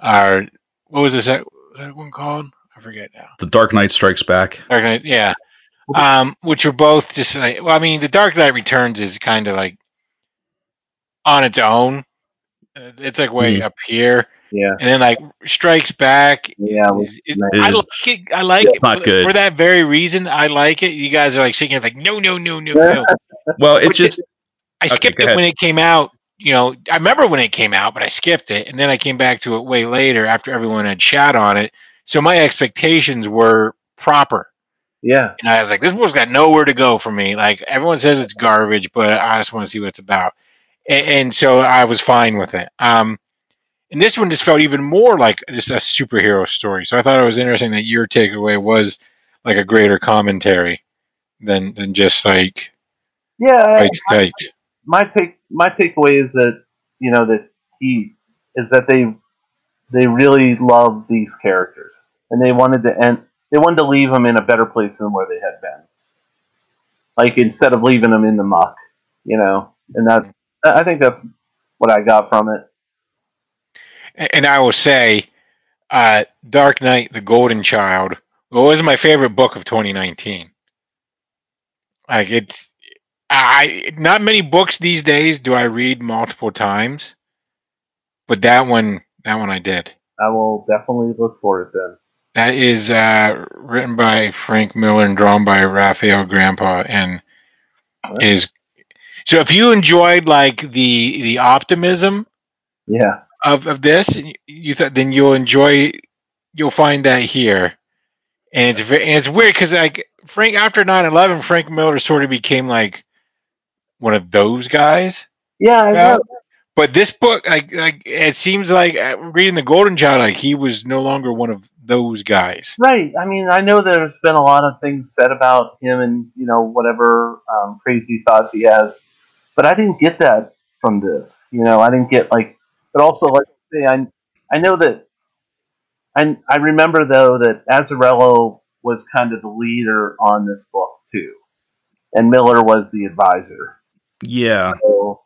our what was this that, was that one called? I forget now.
The Dark Knight Strikes Back.
Dark Knight, yeah. Um, which are both just like well, I mean, the Dark Knight Returns is kind of like on its own. Uh, It's like way
Mhm.
up here,
yeah,
and then like Strikes Back.
yeah.
is- is-
nice.
I like it. I like
It's
it
not
for,
good.
for that very reason. I like it. You guys are like shaking, like no, no, no, no, no.
Well, it just
I skipped
go
it when it came out. You know, I remember when it came out, but I skipped it, and then I came back to it way later after everyone had chat on it. So my expectations were proper,
yeah,
and I was like, "This book's got nowhere to go for me." Like everyone says it's garbage, but I just want to see what it's about, and, and so I was fine with it. Um, and this one just felt even more like just a superhero story. So I thought it was interesting that your takeaway was like a greater commentary than than just like
yeah.
Tight.
my take my takeaway is that you know that he is that they they really love these characters and they wanted to end they wanted to leave them in a better place than where they had been like instead of leaving them in the muck you know and that i think that's what i got from it
And I will say, uh, Dark Knight: The Golden Child was my favorite book of 2019. Like it's, I not many books these days do I read multiple times, but that one, that one I did.
i will definitely look for it then
That is uh, written by Frank Miller and drawn by Rafael Grampá, and is so. If you enjoyed like the the optimism
yeah
of, of this, and you- you thought then you'll enjoy, you'll find that here, and it's very, and it's weird because like Frank after 9-11, Frank Miller sort of became like one of those guys.
yeah I know.
But this book, like, like it seems like uh, reading the Golden Child, like he was no longer one of those guys.
Right. I mean, I know there's been a lot of things said about him and you know whatever um, crazy thoughts he has, but I didn't get that from this. You know, I didn't get like. But also, like I say, I I know that. I I remember though that Azzarello was kind of the leader on this book too, and Miller was the advisor.
yeah.
So,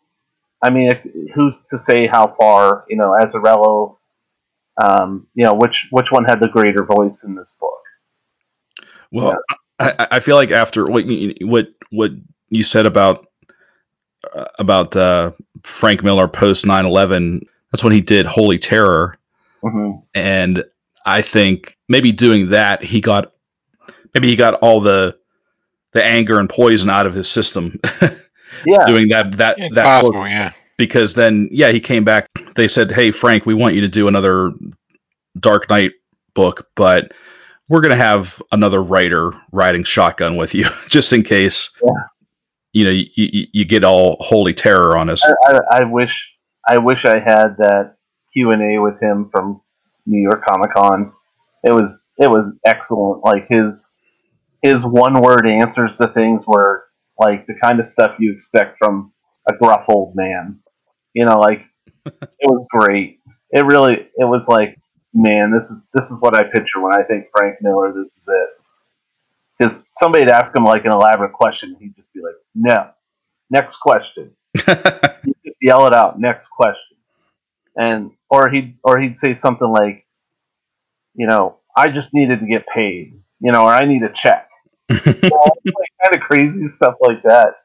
I mean, if, who's to say how far you know Azzarello? Um, you know, which which one had the greater voice in this book?
Well, I, I- I feel like after what you, what what you said about uh, about uh, Frank Miller post 9/11, that's when he did Holy Terror,
hmm
and I think maybe doing that he got maybe he got all the the anger and poison out of his system
Yeah.
doing that that
It's
that book
possible, yeah.
because then yeah he came back they said hey frank we want you to do another dark knight book but we're going to have another writer riding shotgun with you just in case
Yeah.
you know you, you, you get all holy terror on us
I, I, I wish I wish I had that Q and A with him from New York Comic Con. It was it was excellent. Like his his one word answers to things were like the kind of stuff you expect from a gruff old man. You know, like it was great. It really it was like, man, this is this is what I picture when I think Frank Miller. This is it. Because somebody'd ask him like an elaborate question, he'd just be like, "No, next question." he'd just yell it out, "Next question," and or he'd or he'd say something like, "You know, I just needed to get paid," you know, or "I need a check." like kind of crazy stuff like that.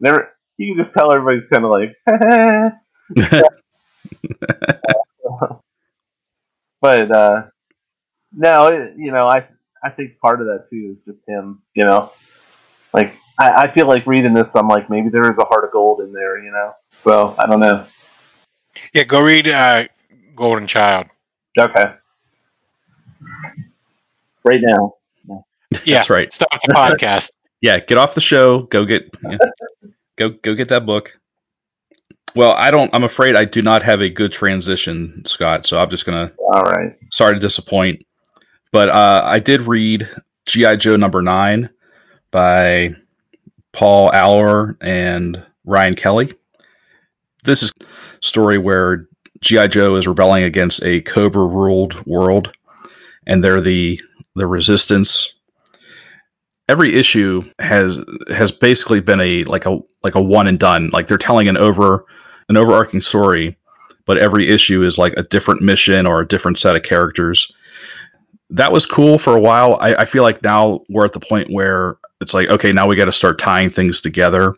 Never, you can just tell everybody's kind of like, but uh, no, it, you know, I I think part of that too is just him. You know, like I, I feel like reading this, I'm like maybe there is a heart of gold in there. You know, so I don't know.
Yeah, go read uh, Golden Child.
Okay, right now.
Yeah,
That's right.
Stop the podcast.
Yeah, get off the show. Go get yeah, go go get that book. Well, I don't. I'm afraid I do not have a good transition, Scott. So I'm just gonna.
All right.
Sorry to disappoint, but uh, I did read GI Joe number nine by Paul Allor and Ryan Kelly. This is a story where GI Joe is rebelling against a Cobra ruled world, and they're the the resistance every issue has has basically been a like a like a one and done. Like they're telling an over an overarching story, but every issue is like a different mission or a different set of characters. That was cool for a while. I, I feel like now we're at the point where it's like, okay, now we got to start tying things together.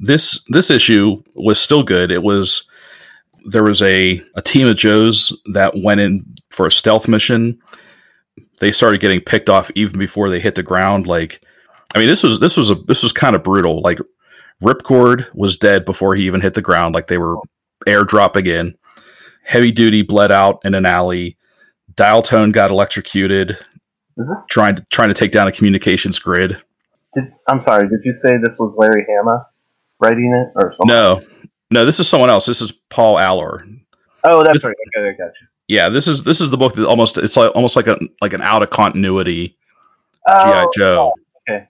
This this issue was still good. It was there was a, a team of Joes that went in for a stealth mission they started getting picked off even before they hit the ground. Like, I mean, this was this was a this was kind of brutal. Like, Ripcord was dead before he even hit the ground. Like they were airdropping in. Heavy Duty bled out in an alley. Dial Tone got electrocuted.
This,
trying to trying to take down a communications grid.
Did, I'm sorry. Did you say this was Larry Hama writing it or something?
No, no. This is someone else. This is Paul Allor.
Oh, that's this, right. Okay, I got you
yeah, this is this is the book that almost it's like almost like a like an out of continuity oh, GI Joe.
Oh, okay.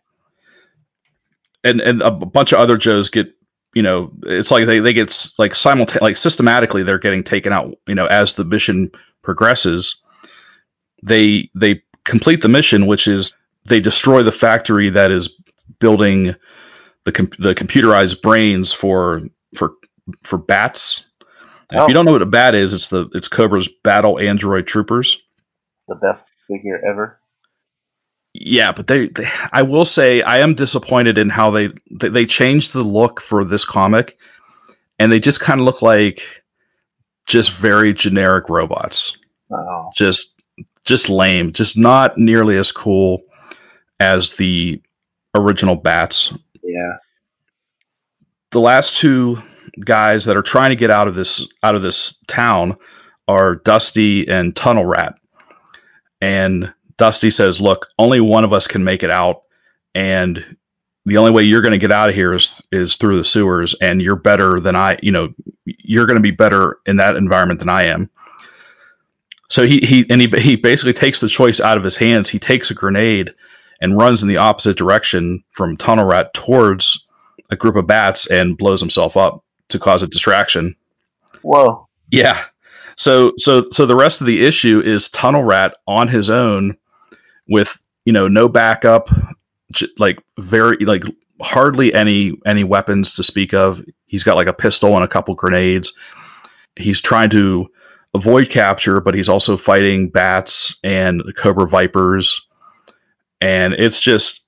And and a bunch of other Joes get you know it's like they they get like simultaneously like systematically they're getting taken out you know as the mission progresses. They they complete the mission, which is they destroy the factory that is building the com- the computerized brains for for for bats Oh. If you oh. don't know what a bat is, it's the it's Cobra's battle android troopers.
The best figure ever.
Yeah, but they, they, I will say I am disappointed in how they they, they changed the look for this comic, and they just kind of look like just very generic robots.
Oh.
Just just lame, just not nearly as cool as the original bats.
Yeah.
The last two guys that are trying to get out of this out of this town are Dusty and Tunnel Rat. And Dusty says, "Look, only one of us can make it out, and the only way you're going to get out of here is is through the sewers. And you're better than I. You know, you're going to be better in that environment than I am." So he he and he he basically takes the choice out of his hands. He takes a grenade and runs in the opposite direction from Tunnel Rat towards a group of bats and blows himself up to cause a distraction.
Whoa.
Yeah. So so so the rest of the issue is Tunnel Rat on his own with you know no backup, like very like hardly any any weapons to speak of. He's got like a pistol and a couple grenades. He's trying to avoid capture, but he's also fighting bats and cobra vipers, and it's just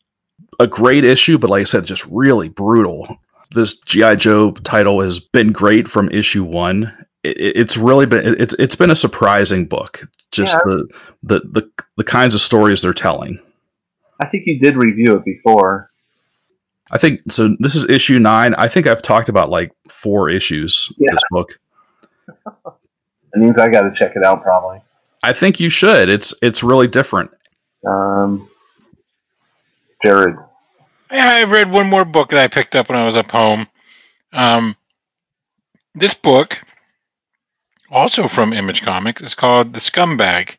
a great issue. But like I said, just really brutal this GI Joe title has been great from issue one. It, it's really been it's it's been a surprising book. Just yeah. the, the the the kinds of stories they're telling.
I think you did review it before.
I think so. This is issue nine. I think I've talked about like four issues yeah. this book.
it means I got to check it out probably.
I think you should. It's it's really different.
Um, Jared,
I read one more book that I picked up when I was up home. Um, this book also from Image Comics. is called The Scumbag,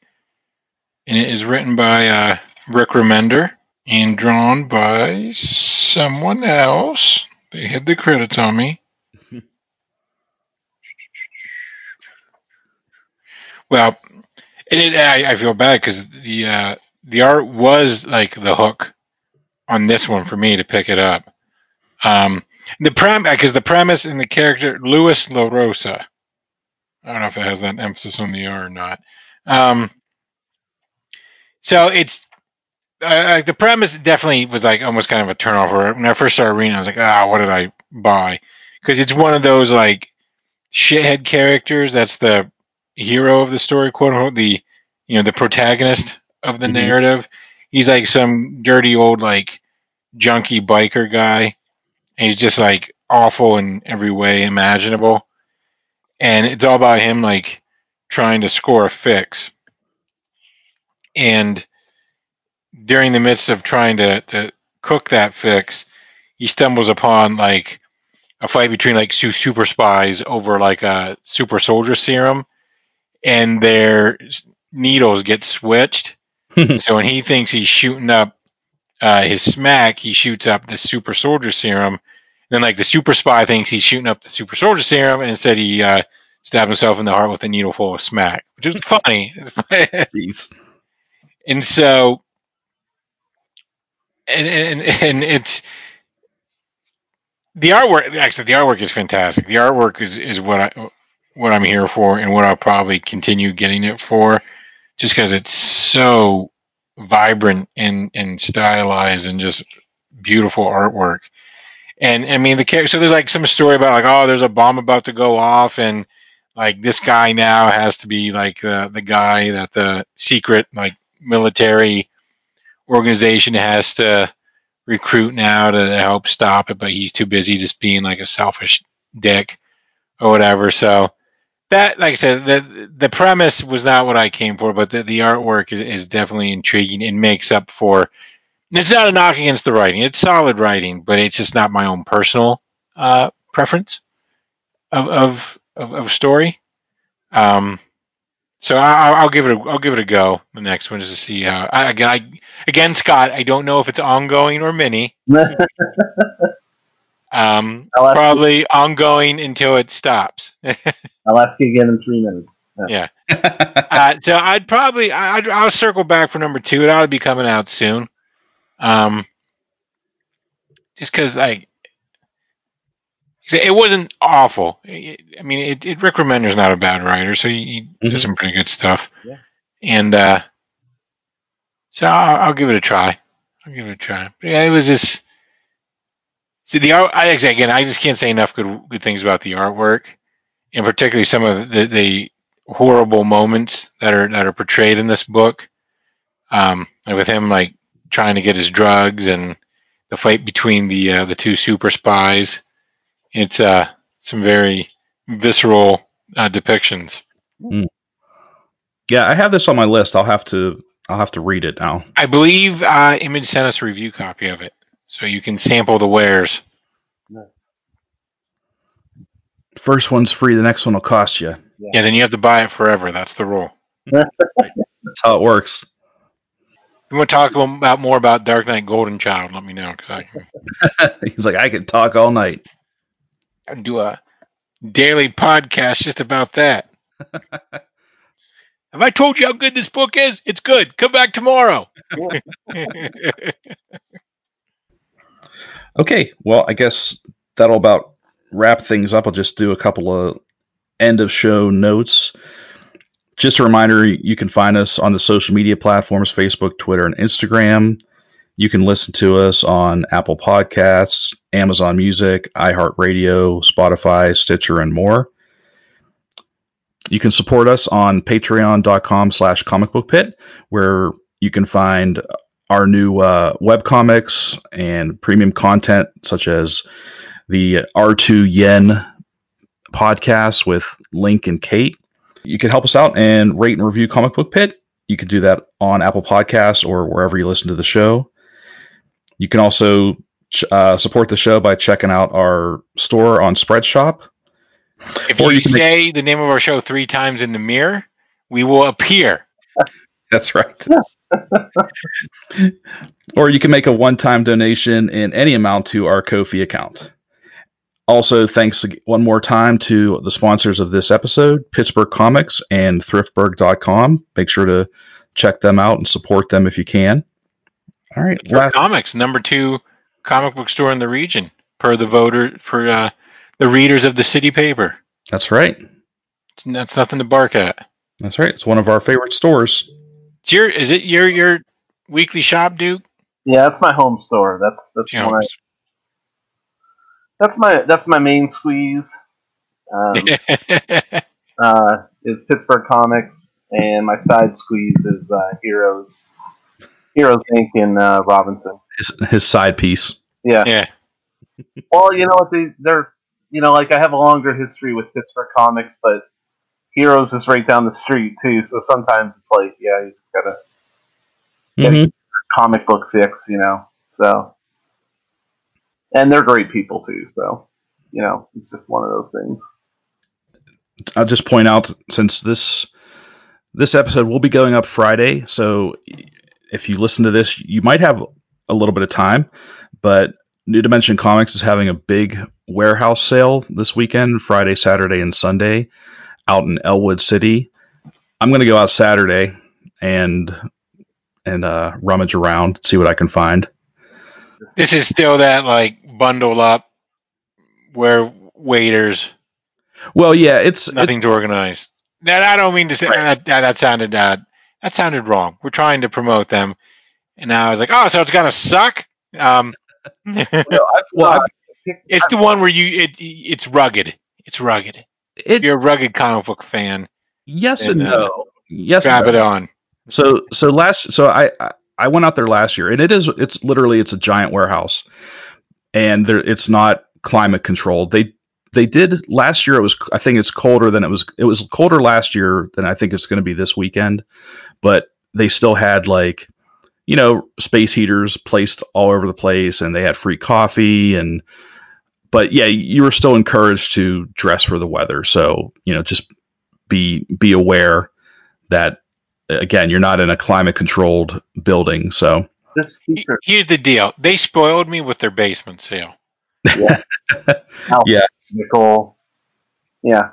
and it is written by uh, Rick Remender and drawn by someone else. They hid the credits on me. well, it, I, I feel bad because the uh, the art was like the hook on this one for me to pick it up. Um, the prem because the premise and the character Louis LaRosa. I don't know if it has that emphasis on the R or not. Um, so it's uh, the premise definitely was like almost kind of a turnover. When I first started reading, I was like, ah, what did I buy? Because it's one of those like shithead characters that's the hero of the story, quote unquote, the you know the protagonist of the
Mhm.
narrative. He's like some dirty old like junkie biker guy, and he's just like awful in every way imaginable. And it's all about him like trying to score a fix. And during the midst of trying to, to cook that fix, he stumbles upon like a fight between like two super spies over like a super soldier serum, and their needles get switched. so when he thinks he's shooting up uh, his smack, he shoots up the super soldier serum. Then like the super spy thinks he's shooting up the super soldier serum, and instead he uh, stabbed himself in the heart with a needle full of smack, which was funny.
Jeez.
and so and, and and it's the artwork actually the artwork is fantastic the artwork is is what i what i'm here for and what i'll probably continue getting it for just because it's so vibrant and and stylized and just beautiful artwork and i mean the character so there's like some story about like oh there's a bomb about to go off and like this guy now has to be like uh, the guy that the secret like military organization has to recruit now to help stop it, but he's too busy just being like a selfish dick or whatever. So that, like I said, the the premise was not what I came for, but the, the artwork is, is definitely intriguing and makes up for. It's not a knock against the writing; it's solid writing, but it's just not my own personal uh, preference of of of, of story. Um, so I, I'll- I'll give it a I'll give it a go. The next one is to see how. I, again, I, again, Scott, I don't know if it's ongoing or mini. Um, probably ongoing until it stops.
I'll ask you again in three minutes. Yeah.
Uh, so I'd probably I- I'd, I'll circle back for number two. It ought to be coming out soon. Um, just because I, it wasn't awful. I mean, it, it Rick Remender's not a bad writer, so he,
Mhm.
does some pretty good stuff.
Yeah.
And uh, so I'll, I'll give it a try. I'll give it a try. But yeah, it was just see the art. I again, I just can't say enough good good things about the artwork, and particularly some of the, the horrible moments that are that are portrayed in this book. Um, and with him like trying to get his drugs and the fight between the uh, the two super spies. It's uh some very visceral uh, depictions.
yeah, I have this on my list. I'll have to I'll have to read it now.
I believe uh, Image sent us a review copy of it, so you can sample the wares.
First one's free. The next one will cost you.
Yeah, then you have to buy it forever. That's the rule.
That's how it works.
If you want to talk about more about Dark Knight Golden Child, let me know because I
He's like, I could talk all night.
I can do a daily podcast just about that. Have I told you how good this book is? It's good. Come back tomorrow.
Okay, well, I guess that'll about wrap things up. I'll just do a couple of end of show notes. Just a reminder you can find us on the social media platforms Facebook, Twitter, and Instagram. You can listen to us on Apple Podcasts, Amazon Music, iHeartRadio, Spotify, Stitcher, and more. You can support us on patreon.com slash comic book pit, where you can find our new uh, web comics and premium content such as the R2 Yen podcast with Link and Kate. You can help us out and rate and review Comic Book Pit. You can do that on Apple Podcasts or wherever you listen to the show. You can also ch- uh, support the show by checking out our store on Spreadshop.
If
Or
you,
you can make-
say the name of our show three times in the mirror, we will appear.
That's right. or you can make a one-time donation in any amount to our Ko-fi account. Also, thanks one more time to the sponsors of this episode, Pittsburgh Comics and Thriftburg.com. Make sure to check them out and support them if you can. All right, last,
comics, number two comic book store in the region, per the voter for uh, the readers of the city paper.
that's right.
That's nothing to bark at.
That's right. It's one of our favorite stores.
It's your, is it your your weekly shop, Duke?
Yeah, that's my home store. That's that's
Yeah.
one I, that's my that's my main squeeze. Um, uh, is Pittsburgh Comics, and my side squeeze is uh, Heroes, Heroes Inc. in uh, Robinson.
His, his side piece.
Yeah.
yeah.
Well, you know what they they're you know like I have a longer history with Pittsburgh Comics, but Heroes is right down the street too. So sometimes it's like yeah, just gotta
Mhm.
comic book fix, you know. So, and they're great people too. So, you know, it's just one of those things.
I'll just point out since this this episode will be going up Friday, so if you listen to this, you might have a little bit of time. But New Dimension Comics is having a big warehouse sale this weekend, Friday, Saturday, and Sunday, out in Ellwood City. I'm going to go out Saturday and and uh, rummage around, see what I can find.
This is still that like bundle up where waiters,
Well, yeah, it's it-
nothing's organized. That I don't mean to say that, that. That sounded uh, that sounded wrong. We're trying to promote them, and now I was like, oh, so it's gonna suck. Um,
well, I've-
it's the one where you it it's rugged. It's rugged. If
it
you're a rugged comic book fan,
yes and
and, uh,
no. Yes, and
grab
no.
it on.
So so last so I I- went out there last year and it is it's literally it's a giant warehouse and there it's not climate controlled. They they did last year it was I think it's colder than it was it was colder last year than I think it's going to be this weekend, but they still had like you know space heaters placed all over the place and they had free coffee and but yeah, you were still encouraged to dress for the weather. So, you know, just be be aware that again, you're not in a climate controlled building. So,
This
He-
secret,
Here's the deal. They spoiled me with their basement sale.
Yeah.
Nicole. Yeah,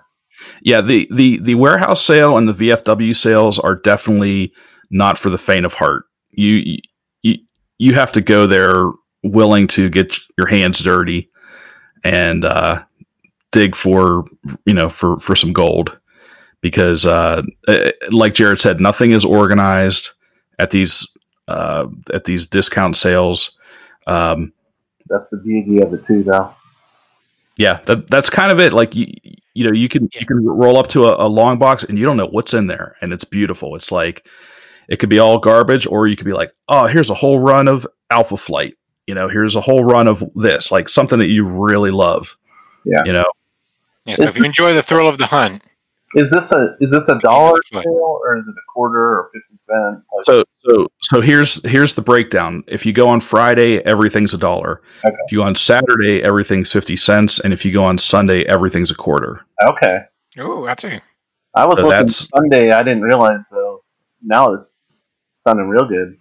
yeah, the, the, the warehouse sale and the VFW sales are definitely not for the faint of heart. You, you, you have to go there willing to get your hands dirty and, uh, dig for, you know, for, for some gold because, uh, eh, like Jared said, nothing is organized at these, uh, at these discount sales. Um,
that's the beauty of it too, though.
yeah that, that's kind of it like you you know you can you can roll up to a, a long box and you don't know what's in there and it's beautiful it's like it could be all garbage or you could be like oh here's a whole run of alpha flight you know here's a whole run of this like something that you really love
Yeah.
you know
Yeah, so if you enjoy the thrill of the hunt,
Is this a is this a dollar
Foot.
sale or is it a quarter or fifty cent? Like,
so so so here's here's the breakdown if you go on friday everything's a dollar
Okay.
if you go on saturday everything's 50 cents and if you go on sunday everything's a quarter
okay,
oh, that's a
I was
So
looking
that's-
Sunday. I didn't realize though. Now it's sounding real good.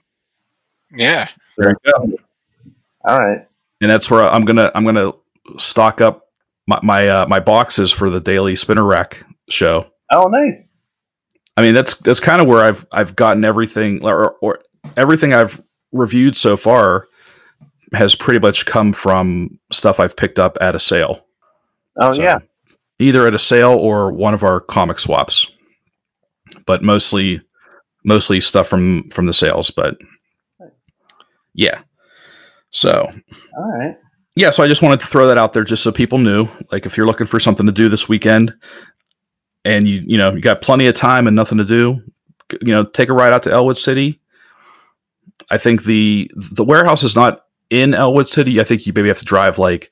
yeah.
there you go
All right.
and that's where I'm gonna I'm gonna stock up my my, uh, my boxes for the daily spinner rack show.
Oh, nice.
I mean that's that's kind of where I've I've gotten everything or, or everything I've reviewed so far has pretty much come from stuff I've picked up at a sale.
Oh
So,
yeah.
either at a sale or one of our comic swaps, but mostly mostly stuff from from the sales. But yeah, so
All right.
yeah, so I just wanted to throw that out there just so people knew. Like if you're looking for something to do this weekend and you you know, you got plenty of time and nothing to do, you know, take a ride out to Ellwood City. I think the the warehouse is not in Ellwood City. I think you maybe have to drive like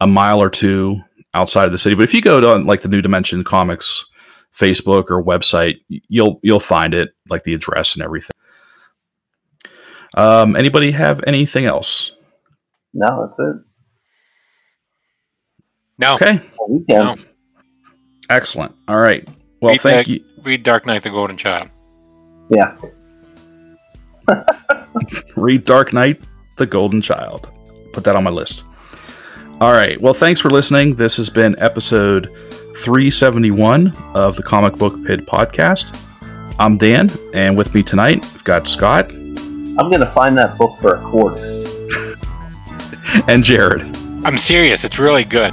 a mile or two outside of the city. But if you go to like the New Dimension Comics Facebook or website, you'll you'll find it, like the address and everything. Um, anybody have anything else?
No, that's it.
No.
Okay.
A weekend.
No.
Excellent. All right. Well,
Read
thank
that-
you.
Read Dark Knight: The Golden Child.
Yeah.
Read Dark Knight, The Golden Child. Put that on my list. All right. Well, thanks for listening. This has been episode 371 of the Comic Book Pit podcast. I'm Dan, and with me tonight, we've got Scott
I'm gonna find that book for a quarter.
and Jared.
I'm serious. It's really good.